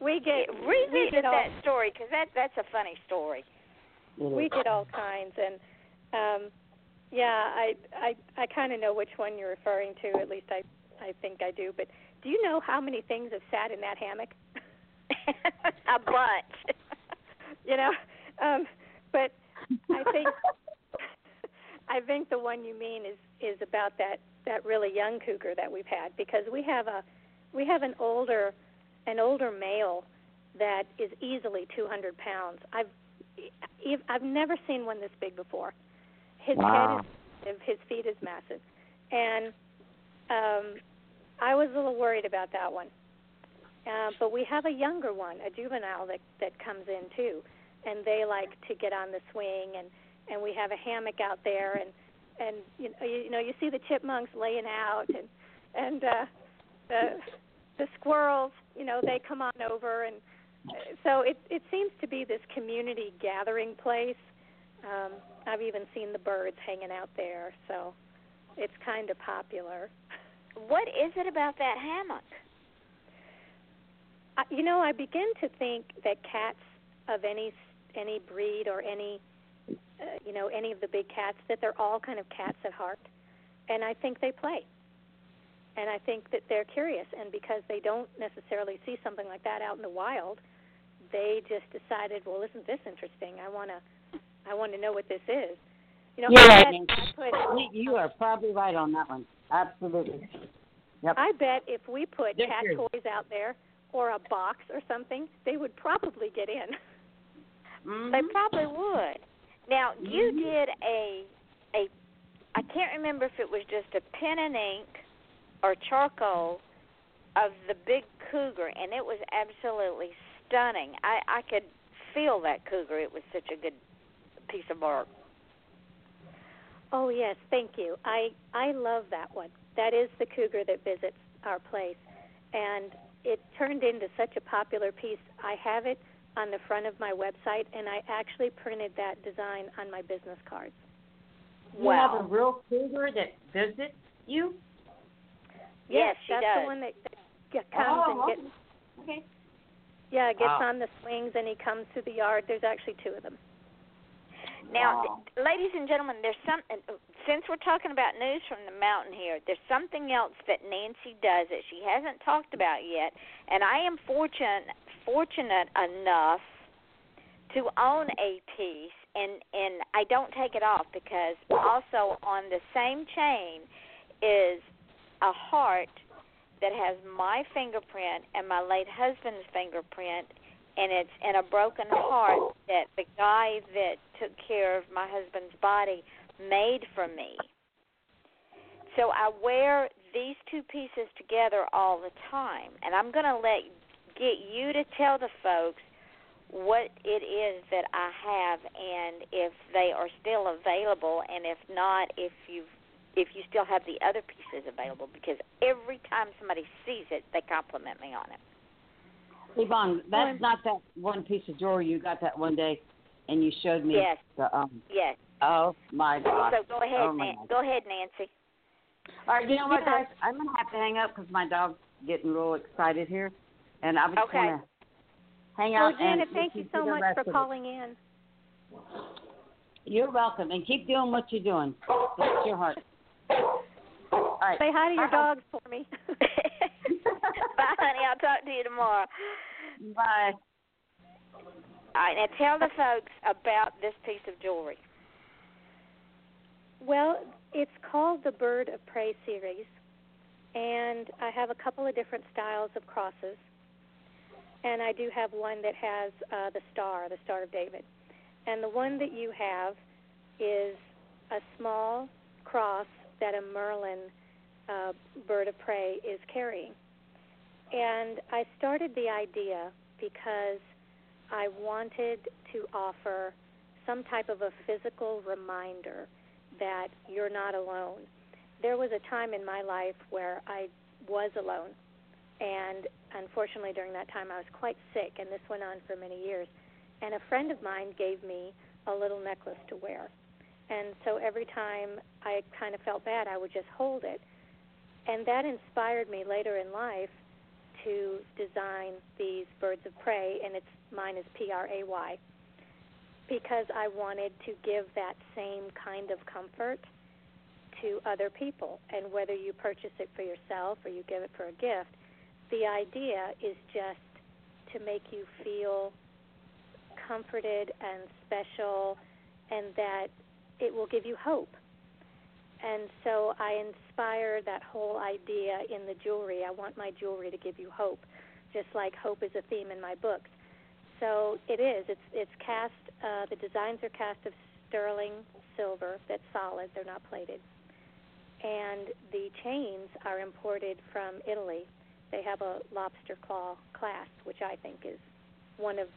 We get revisit we that story because that that's a funny story. We did all kinds, and um, yeah, I I I kind of know which one you're referring to. At least I I think I do. But do you know how many things have sat in that hammock? (laughs) a bunch. (laughs) you know, um, but I think I think the one you mean is is about that that really young cougar that we've had because we have a we have an older an older male that is easily 200 pounds. I've I've never seen one this big before. His wow. head is his feet is massive, and um, I was a little worried about that one. Uh, but we have a younger one, a juvenile that that comes in too, and they like to get on the swing and and we have a hammock out there and and you know you, you know you see the chipmunks laying out and and uh the the squirrels you know they come on over and uh, so it it seems to be this community gathering place. Um i've even seen the birds hanging out there so it's kind of popular. What is it about that hammock? I, you know i begin to think that cats of any any breed or any uh, you know any of the big cats that they're all kind of cats at heart and i think they play and i think that they're curious and because they don't necessarily see something like that out in the wild they just decided well isn't this interesting i want to i want to know what this is you know You're I bet. I put, You- are probably right on that one. Absolutely. Yep. I bet if we put They're cat toys out there or a box or something they would probably get in Mhm. They probably would. Now you Mhm. did a a I can't remember if it was just a pen and ink or charcoal of the big cougar and it was absolutely stunning. I I could feel that cougar. It was such a good piece of art. Oh yes, thank you. I I love that one. That is the cougar that visits our place, and it turned into such a popular piece. I have it on the front of my website, and I actually printed that design on my business cards. You have a real cougar that visits you? Yes, she that's does. the one that, that comes Oh, and gets Okay. yeah gets Wow. on the swings and he comes through the yard. There's actually two of them. Now, Wow. th- ladies and gentlemen, there's some. uh, Since we're talking about news from the mountain here, there's something else that Nancy does that she hasn't talked about yet, and I am fortunate fortunate enough to own a piece, and and I don't take it off because also on the same chain is a heart that has my fingerprint and my late husband's fingerprint and it's in a broken heart that the guy that took care of my husband's body made for me. So I wear these two pieces together all the time, and I'm going to let get you to tell the folks what it is that I have and if they are still available and if not if you if you still have the other pieces available because every time somebody sees it they compliment me on it. Yvonne, that's not that one piece of jewelry you got that one day, and you showed me Yes. the um. Yes. Oh my gosh. So go ahead, oh Nan- go ahead, Nancy. All right, you know what, guys? I'm gonna have to hang up because my dog's getting real excited here, and I just Okay. want to hang Oh, out. Janet, and thank you so much for of it. calling in. You're welcome, and keep doing what you're doing. Bless your heart. All right. Say hi to your Bye. dogs for me. (laughs) Bye, honey. I'll talk to you tomorrow. Bye. All right, now tell the folks about this piece of jewelry. Well, it's called the Bird of Prey series, and I have a couple of different styles of crosses. And I do have one that has uh, the star, the Star of David. And the one that you have is a small cross that a Merlin uh, bird of prey is carrying. And I started the idea because I wanted to offer some type of a physical reminder that you're not alone. There was a time in my life where I was alone. And unfortunately, during that time, I was quite sick, and this went on for many years. And a friend of mine gave me a little necklace to wear. And so every time I kind of felt bad, I would just hold it. And that inspired me later in life to design these birds of prey, and it's mine is P R A Y, because I wanted to give that same kind of comfort to other people. And whether you purchase it for yourself or you give it for a gift, the idea is just to make you feel comforted and special and that it will give you hope. And so I inspire that whole idea in the jewelry. I want my jewelry to give you hope, just like hope is a theme in my books. So it is. It's it's cast. Uh, the designs are cast of sterling silver that's solid. They're not plated. And the chains are imported from Italy. They have a lobster claw clasp, which I think is one of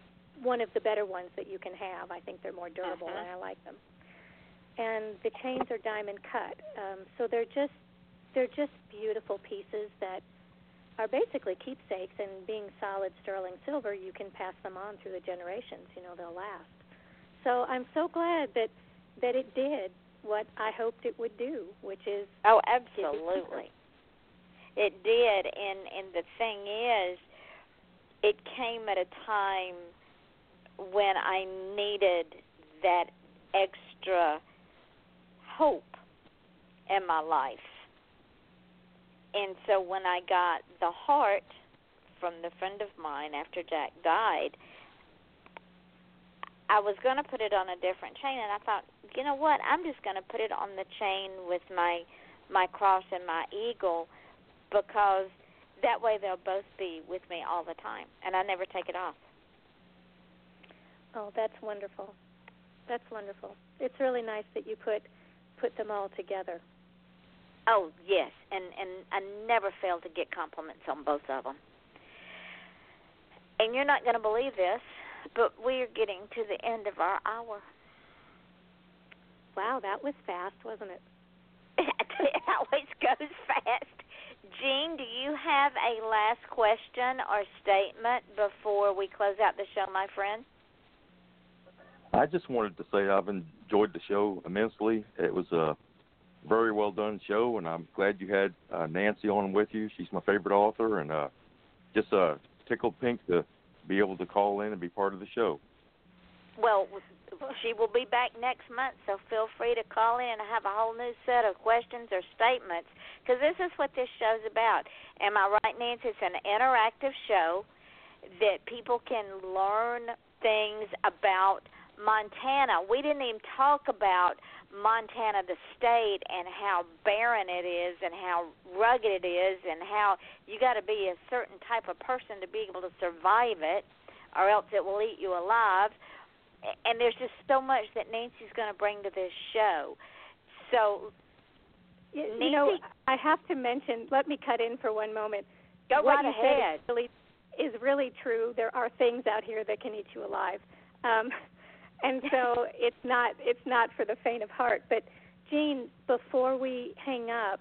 one of the better ones that you can have. I think they're more durable, Uh-huh. and I like them. And the chains are diamond cut, um, so they're just they're just beautiful pieces that are basically keepsakes. And being solid sterling silver, you can pass them on through the generations. You know, they'll last. So I'm so glad that that it did what I hoped it would do, which is Oh, absolutely. It did, and and the thing is, it came at a time when I needed that extra hope in my life. And so when I got the heart from the friend of mine after Jack died, I was going to put it on a different chain and I thought, you know what? I'm just going to put it on the chain with my my cross and my eagle because that way they'll both be with me all the time and I never take it off. Oh, that's wonderful. That's wonderful. It's really nice that you put put them all together. Oh, yes, and and I never fail to get compliments on both of them. And you're not going to believe this, but we're getting to the end of our hour. Wow, that was fast, wasn't it? (laughs) it always goes fast. Jean, do you have a last question or statement before we close out the show, my friend? I just wanted to say I've enjoyed the show immensely. It was a very well done show, and I'm glad you had uh, Nancy on with you. She's my favorite author, and uh, just uh, tickled pink to be able to call in and be part of the show. Well, she will be back next month, so feel free to call in and have a whole new set of questions or statements because this is what this show's about. Am I right, Nancy? It's an interactive show that people can learn things about Montana. We didn't even talk about Montana, the state, and how barren it is, and how rugged it is, and how you got to be a certain type of person to be able to survive it, or else it will eat you alive. And there's just so much that Nancy's going to bring to this show. So, You, Nancy, you know, I have to mention. Let me cut in for one moment. go what right you said ahead. is really is really true. There are things out here that can eat you alive, um, (laughs) and so (laughs) it's not it's not for the faint of heart. But Jean, before we hang up,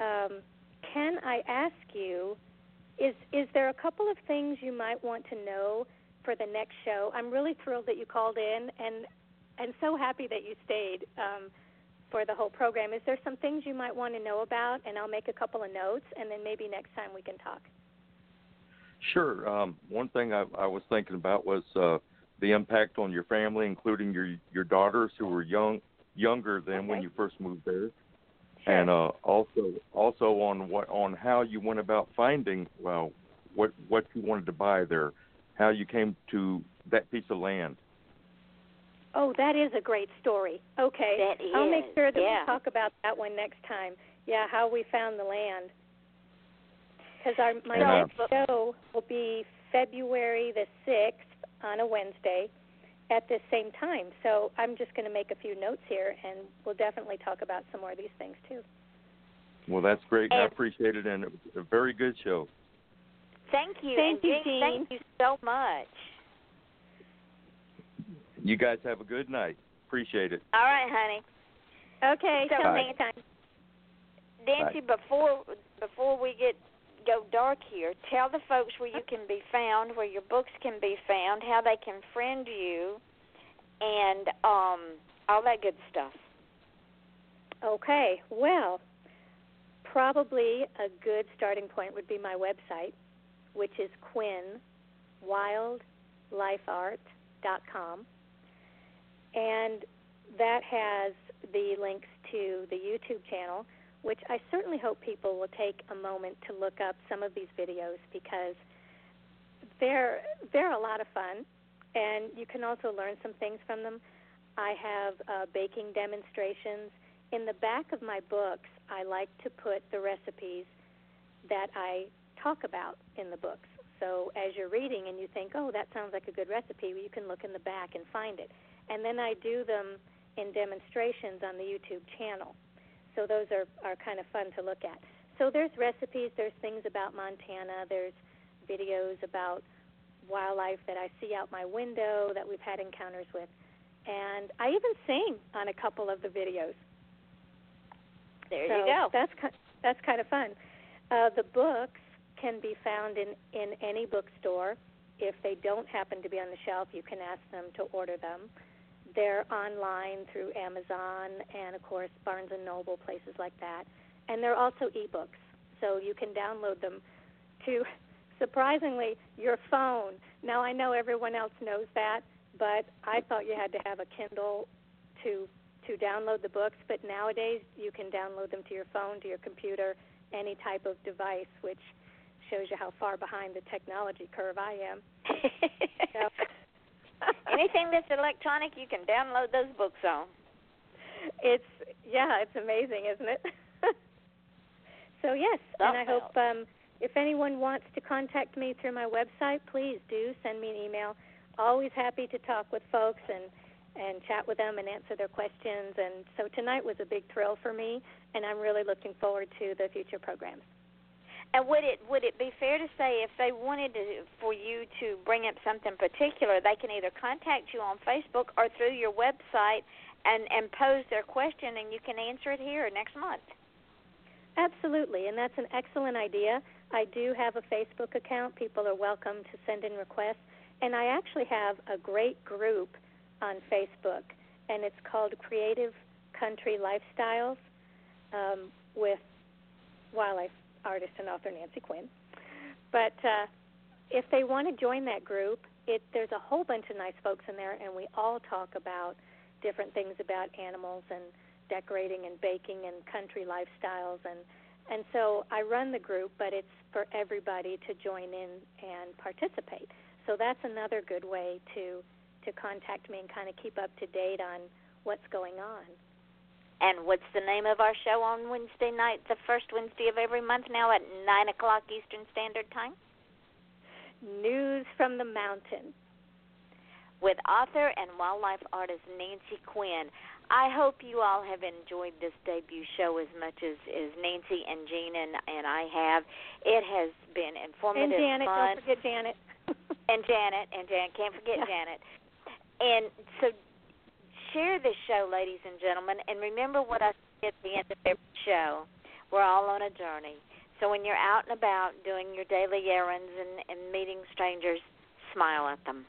um, can I ask you? Is is there a couple of things you might want to know for the next show? I'm really thrilled that you called in, and and so happy that you stayed. Um, for the whole program. Is there some things you might want to know about? And I'll make a couple of notes, and then maybe next time we can talk. Sure. Um, one thing I, I was thinking about was uh, the impact on your family, including your your daughters who were young younger than when you first moved there, and uh, also also on what on how you went about finding well what what you wanted to buy there, how you came to that piece of land. Oh, that is a great story. Okay. That I'll make sure that yeah. we talk about that one next time. Yeah, how we found the land. Because our my And, uh, next show will be February the sixth on a Wednesday at the same time. So I'm just going to make a few notes here, and we'll definitely talk about some more of these things too. Well, that's great. and I appreciate it, and it was a very good show. Thank you. Thank and you, Jean, Thank you so much. You guys have a good night. Appreciate it. All right, honey. Okay. So, till Bye. next time. Nancy, before before we get go dark here, tell the folks where you can be found, where your books can be found, how they can friend you, and um, all that good stuff. Okay, well, probably a good starting point would be my website, which is Quinn wildlifeart.com. And that has the links to the YouTube channel, which I certainly hope people will take a moment to look up some of these videos because they're they're a lot of fun, and you can also learn some things from them. I have uh, baking demonstrations. In the back of my books, I like to put the recipes that I talk about in the books. So as you're reading and you think, oh, that sounds like a good recipe, you can look in the back and find it. And then I do them in demonstrations on the YouTube channel. So those are, are kind of fun to look at. So there's recipes, there's things about Montana, there's videos about wildlife that I see out my window that we've had encounters with. And I even sing on a couple of the videos. There so you go. That's that's kind of fun. Uh, the books can be found in in any bookstore. If they don't happen to be on the shelf, you can ask them to order them. They're online through Amazon and of course Barnes and Noble, places like that. And they're also ebooks, so you can download them to surprisingly your phone. Now I know everyone else knows that, but I thought you had to have a Kindle to to download the books, but nowadays you can download them to your phone, to your computer, any type of device, which shows you how far behind the technology curve I am. (laughs) so, Anything that's electronic, you can download those books on. It's yeah, it's amazing, isn't it? (laughs) so yes, and I hope um, if anyone wants to contact me through my website, please do send me an email. Always happy to talk with folks and and chat with them and answer their questions. And so tonight was a big thrill for me, and I'm really looking forward to the future programs. And would it would it be fair to say if they wanted to, for you to bring up something particular, they can either contact you on Facebook or through your website and and pose their question, and you can answer it here next month. Absolutely, and that's an excellent idea. I do have a Facebook account. People are welcome to send in requests, and I actually have a great group on Facebook, and it's called Creative Country Lifestyles um, with wildlife artist and author Nancy Quinn. But uh, if they want to join that group, it there's a whole bunch of nice folks in there, and we all talk about different things about animals and decorating and baking and country lifestyles and and so I run the group, but it's for everybody to join in and participate. So that's another good way to to contact me and kind of keep up to date on what's going on. And what's the name of our show on Wednesday night, the first Wednesday of every month now at 9 o'clock Eastern Standard Time? News from the Mountain. With author and wildlife artist Nancy Quinn. I hope you all have enjoyed this debut show as much as, as Nancy and Jean and, and I have. It has been informative, and Janet, fun. don't forget Janet. (laughs) and Janet, and Janet, can't forget (laughs) Janet. And so share this show, ladies and gentlemen, and remember what I said at the end of every show. We're all on a journey. So when you're out and about doing your daily errands and, and meeting strangers, smile at them.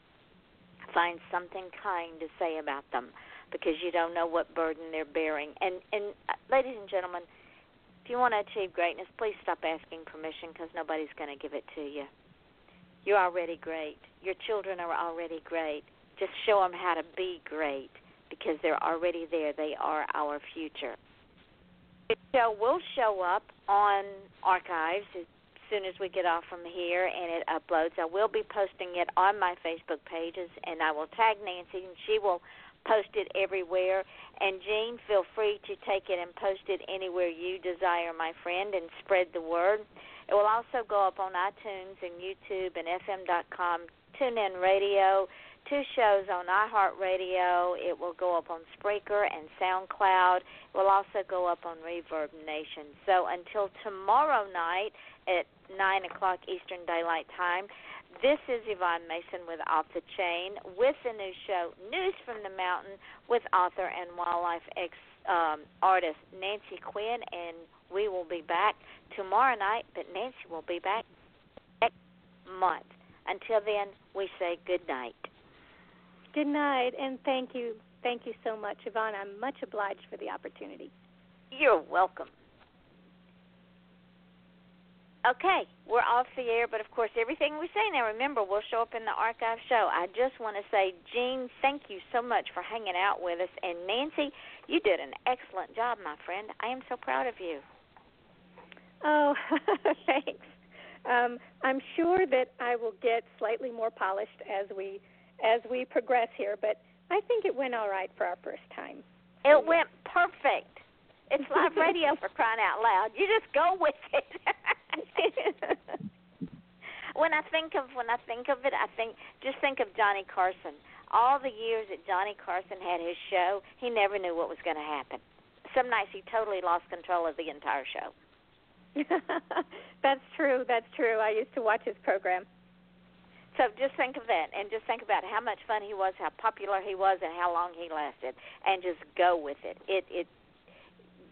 Find something kind to say about them because you don't know what burden they're bearing. And, and uh, ladies and gentlemen, if you want to achieve greatness, please stop asking permission because nobody's going to give it to you. You're already great. Your children are already great. Just show them how to be great because they're already there. They are our future. The show will show up on archives as soon as we get off from here and it uploads. I will be posting it on my Facebook pages and I will tag Nancy and she will post it everywhere. And Jean, feel free to take it and post it anywhere you desire, my friend, and spread the word. It will also go up on iTunes and YouTube and FM.com, TuneIn Radio, two shows on iHeartRadio. It will go up on Spreaker and SoundCloud. It will also go up on Reverb Nation. So until tomorrow night at 9 o'clock Eastern Daylight Time, this is Yvonne Mason with Off the Chain with the new show, News from the Mountain, with author and wildlife um, artist Nancy Quinn, and we will be back tomorrow night. But Nancy will be back next month. Until then, we say good night. Good night, and thank you, thank you so much, Yvonne. I'm much obliged for the opportunity. You're welcome. Okay, we're off the air, but of course, everything we say now, remember, will show up in the archive show. I just want to say, Jean, thank you so much for hanging out with us. And Nancy, you did an excellent job, my friend. I am so proud of you. Oh, (laughs) thanks. Um, I'm sure that I will get slightly more polished as we as we progress here, but I think it went all right for our first time. It went perfect. It's live (laughs) radio for crying out loud. You just go with it. (laughs) when I think of when I think of it, I think just think of Johnny Carson. All the years that Johnny Carson had his show, he never knew what was going to happen. Some nights he totally lost control of the entire show. (laughs) That's true. That's true. I used to watch his program. So just think of that, and just think about how much fun he was, how popular he was, and how long he lasted, and just go with it. It it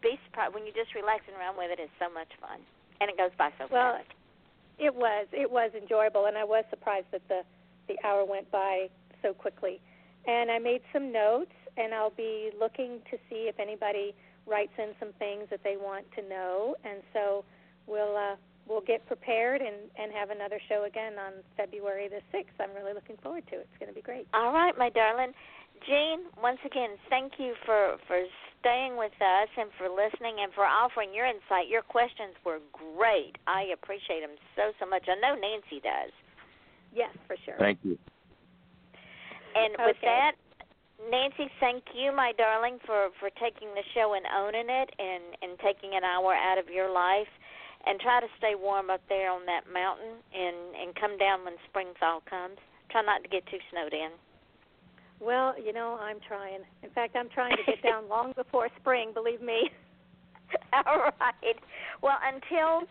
be surprised when you're just relaxing around with it. It's so much fun, and it goes by so well, fast. It was. It was enjoyable, and I was surprised that the the hour went by so quickly. And I made some notes, and I'll be looking to see if anybody writes in some things that they want to know, and so we'll uh, we'll get prepared and and have another show again on February the sixth. I'm really looking forward to it. It's going to be great. All right, my darling. Jean, once again, thank you for for staying with us and for listening and for offering your insight. Your questions were great. I appreciate them so so much. I know Nancy does. Yes, for sure. Thank you. And with that, Nancy, thank you, my darling, for for taking the show and owning it and and taking an hour out of your life. And try to stay warm up there on that mountain and and come down when spring thaw comes. Try not to get too snowed in. Well, you know, I'm trying. In fact, I'm trying to get (laughs) down long before spring. Believe me. (laughs) All right. Well, until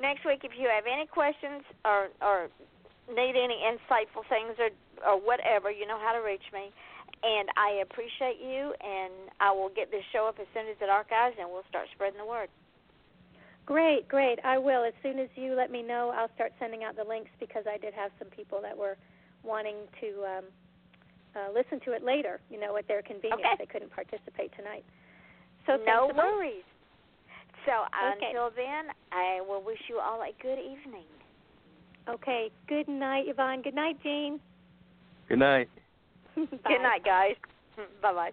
next week, if you have any questions or or need any insightful things or or whatever, you know how to reach me. And I appreciate you, and I will get this show up as soon as it archives, and we'll start spreading the word. Great, great. I will. As soon as you let me know, I'll start sending out the links because I did have some people that were wanting to um, uh, listen to it later, you know, at their convenience. Okay. They couldn't participate tonight. So no thanks a worries. So Okay. until then, I will wish you all a good evening. Okay. Good night, Yvonne. Good night, Jean. Good night. (laughs) Good night, guys. (laughs) bye bye.